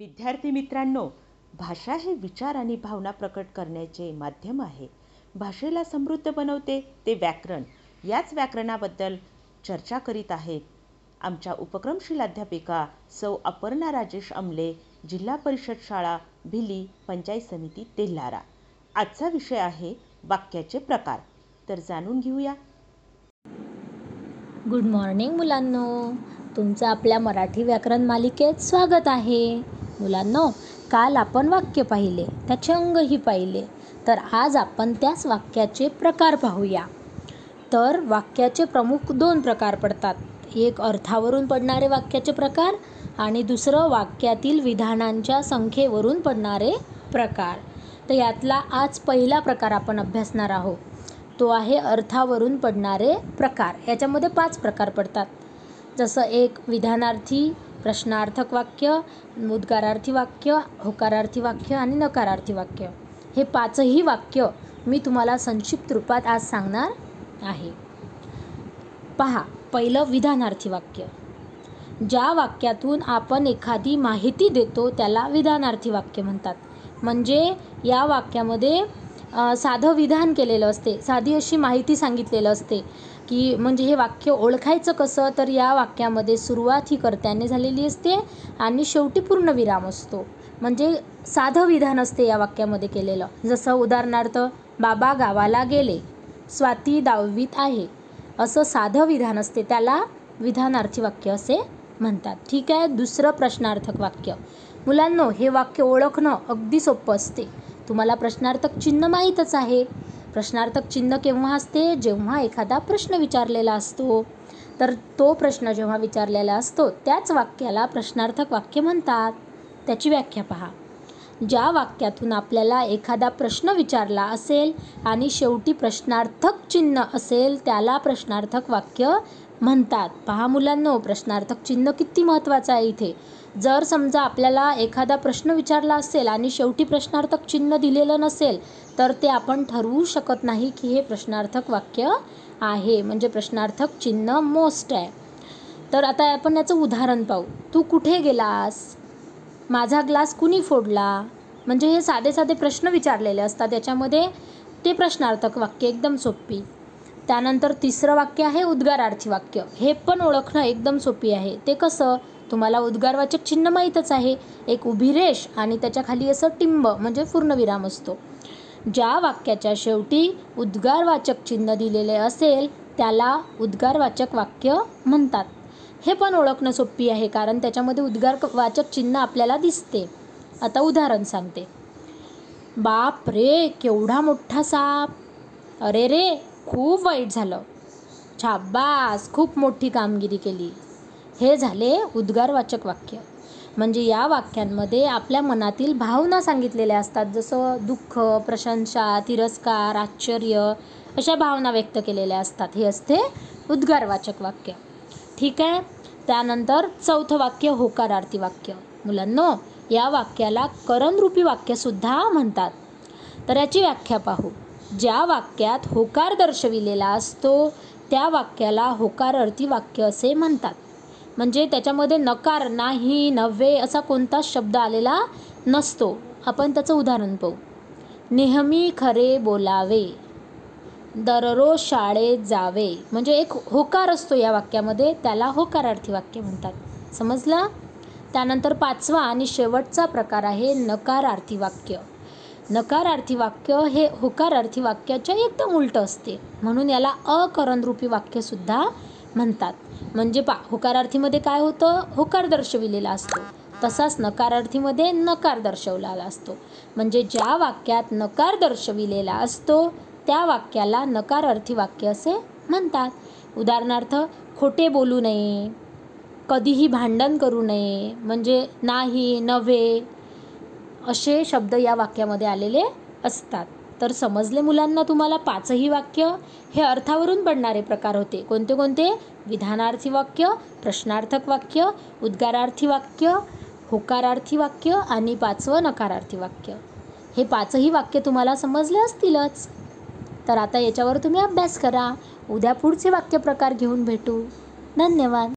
विद्यार्थी मित्रांनो भाषा हे विचार आणि भावना प्रकट करण्याचे माध्यम आहे. भाषेला समृद्ध बनवते ते व्याकरण. याच व्याकरणाबद्दल चर्चा करीत आहेत आमच्या उपक्रमशील अध्यापिका सौ अपर्णा राजेश अमले जिल्हा परिषद शाळा भिली पंचायत समिती तेल्हारा. आजचा विषय आहे वाक्याचे प्रकार. तर जाणून घेऊया. गुड मॉर्निंग मुलांनो. तुमचं आपल्या मराठी व्याकरण मालिकेत स्वागत आहे. मुलांनो काल आपण वाक्य पाहिले त्याचे अंगही पाहिले. तर आज आपण त्याच वाक्याचे प्रकार पाहूया. तर वाक्याचे प्रमुख दोन प्रकार पडतात. एक अर्थावरून पडणारे वाक्याचे प्रकार आणि दुसरं वाक्यातील विधानांच्या संख्येवरून पडणारे प्रकार. तर यातला आज पहिला प्रकार आपण अभ्यासणार आहोत. तो आहे अर्थावरून पडणारे प्रकार. याच्यामध्ये पाच प्रकार पडतात. जसं एक विधानार्थी प्रश्नार्थक वाक्य उद्गारार्थी वाक्य होकारार्थी वाक्य आणि नकारार्थी वाक्य हे पाचही वाक्य मी तुम्हाला संक्षिप्त रूपात आज सांगणार आहे. पहा पहिलं विधानार्थी वाक्य ज्या वाक्यातून आपण एखादी माहिती देतो त्याला विधानार्थी वाक्य म्हणतात. म्हणजे या वाक्यामध्ये साधं विधान केलेलं असते. साधी अशी माहिती सांगितलेलं असते की म्हणजे हे वाक्य ओळखायचं कसं? तर या वाक्यामध्ये सुरुवात ही कर्त्याने झालेली असते आणि शेवटी पूर्णविराम असतो. म्हणजे साधं विधान असते या वाक्यामध्ये केलेलं. जसं उदाहरणार्थ बाबा गावाला गेले. स्वाती दहावीत आहे. असं साधं विधान असते. त्याला विधानार्थी वाक्य असे म्हणतात. ठीक आहे? दुसरं प्रश्नार्थक वाक्य. मुलांनो हे वाक्य ओळखणं अगदी सोपं असते. तुम्हाला प्रश्नार्थक चिन्ह माहीतच आहे. प्रश्नार्थक चिन्ह केव्हा असते? जेव्हा एखादा प्रश्न विचारलेला असतो. तर तो प्रश्न जेव्हा विचारलेला असतो त्याच वाक्याला प्रश्नार्थक वाक्य म्हणतात. त्याची व्याख्या पहा. ज्या वाक्यातून आपल्याला एखादा प्रश्न विचारला असेल आणि शेवटी प्रश्नार्थक चिन्ह असेल त्याला प्रश्नार्थक वाक्य म्हणतात. पहा मुलांनो प्रश्नार्थक चिन्ह किती महत्त्वाचं आहे इथे. जर समजा आपल्याला एखादा प्रश्न विचारला असेल आणि शेवटी प्रश्नार्थक चिन्ह दिलेलं नसेल तर ते आपण ठरवू शकत नाही की हे प्रश्नार्थक वाक्य आहे. म्हणजे प्रश्नार्थक चिन्ह मोस्ट आहे. तर आता आपण याचं उदाहरण पाहू. तू कुठे गेलास? माझा ग्लास कुणी फोडला? म्हणजे हे साधे साधे प्रश्न विचारलेले असतात. त्याच्यामध्ये ते प्रश्नार्थक वाक्य एकदम सोपी. त्यानंतर तिसरं वाक्य आहे उद्गारार्थी वाक्य. हे पण ओळखणं एकदम सोपी आहे. ते कसं? तुम्हाला उद्गारवाचक चिन्ह माहीतच आहे. एक उभी रेष आणि त्याच्याखाली असं टिंब म्हणजे पूर्णविराम असतो. ज्या वाक्याच्या शेवटी उद्गारवाचक चिन्ह दिलेले असेल त्याला उद्गारवाचक वाक्य म्हणतात. हे पण ओळखणं सोपी आहे कारण त्याच्यामध्ये उद्गार वाचक चिन्ह आपल्याला दिसते. आता उदाहरण सांगते. बाप रे केवढा मोठा साप. अरे रे खूप वाईट झालं. छाबास खूप मोठी कामगिरी केली. हे झाले उद्गारवाचक वाक्य. म्हणजे या वाक्यांमध्ये आपल्या मनातील भावना सांगितलेल्या असतात जसं दुःख प्रशंसा तिरस्कार आश्चर्य अशा भावना व्यक्त केलेल्या असतात. हे असते उद्गारवाचक वाक्य. ठीक आहे? त्यानंतर चौथं वाक्य होकारार्थी वाक्य. मुलांनो या वाक्याला करणरूपी वाक्यसुद्धा म्हणतात. तर याची व्याख्या पाहू. ज्या वाक्यात होकार दर्शविलेला असतो त्या वाक्याला होकारार्थी वाक्य असे म्हणतात. म्हणजे त्याच्यामध्ये नकार नाही नव्हे असा कोणताच शब्द आलेला नसतो. आपण त्याचं उदाहरण पाहू. नेहमी खरे बोलावे. दररोज शाळेत जावे. म्हणजे एक होकार असतो या वाक्यामध्ये. त्याला होकारार्थी वाक्य म्हणतात. समजलं? त्यानंतर पाचवा आणि शेवटचा प्रकार आहे नकारार्थी वाक्य. नकारार्थी वाक्य हे होकारार्थी वाक्याच्या एकदम उलटं असते. म्हणून याला अकरणरूपी वाक्यसुद्धा म्हणतात. म्हणजे पा होकारार्थीमध्ये काय होतं? होकार दर्शविलेला असतो. तसाच नकारार्थीमध्ये नकार दर्शवलेला असतो. म्हणजे ज्या वाक्यात नकार दर्शविलेला असतो त्या वाक्याला नकारार्थी वाक्य असे म्हणतात. उदाहरणार्थ खोटे बोलू नये कधीही भांडण करू नये म्हणजे नाही नव्हे असे शब्द या वाक्यामध्ये आलेले असतात. तर समजले मुलांना तुम्हाला पाचही वाक्य? हे अर्थावरून पडणारे प्रकार होते. कोणते कोणते? विधानार्थी वाक्य प्रश्नार्थक वाक्य उद्गारार्थी वाक्य होकारार्थी वाक्य आणि पाचवं नकारार्थी वाक्य. हे पाचही वाक्य तुम्हाला समजले असतीलच. तर आता याच्यावर तुम्ही अभ्यास करा. उद्या पुढचे वाक्यप्रकार घेऊन भेटू. धन्यवाद.